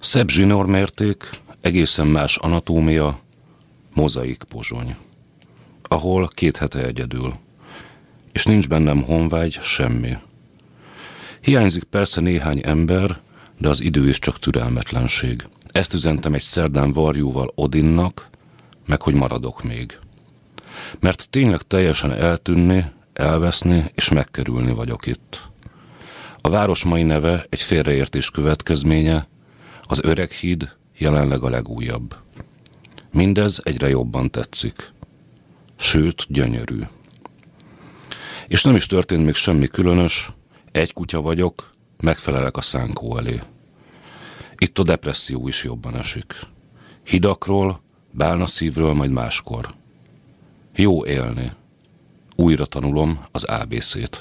Szebb zsinórmérték, egészen más anatómia, mozaik pozsony, ahol két hete egyedül, és nincs bennem honvágy, semmi. Hiányzik persze néhány ember, de az idő is csak türelmetlenség. Ezt üzentem egy szerdán varjúval Odinnak, meg hogy maradok még. Mert tényleg teljesen eltűnni, elveszni és megkerülni vagyok itt. A város mai neve egy félreértés következménye, az öreg híd jelenleg a legújabb. Mindez egyre jobban tetszik. Sőt, gyönyörű. És nem is történt még semmi különös, egy kutya vagyok, megfelelek a szánkó elé. Itt a depresszió is jobban esik. Hidakról, bálna szívről, majd máskor. Jó élni. Újra tanulom az ABC-t.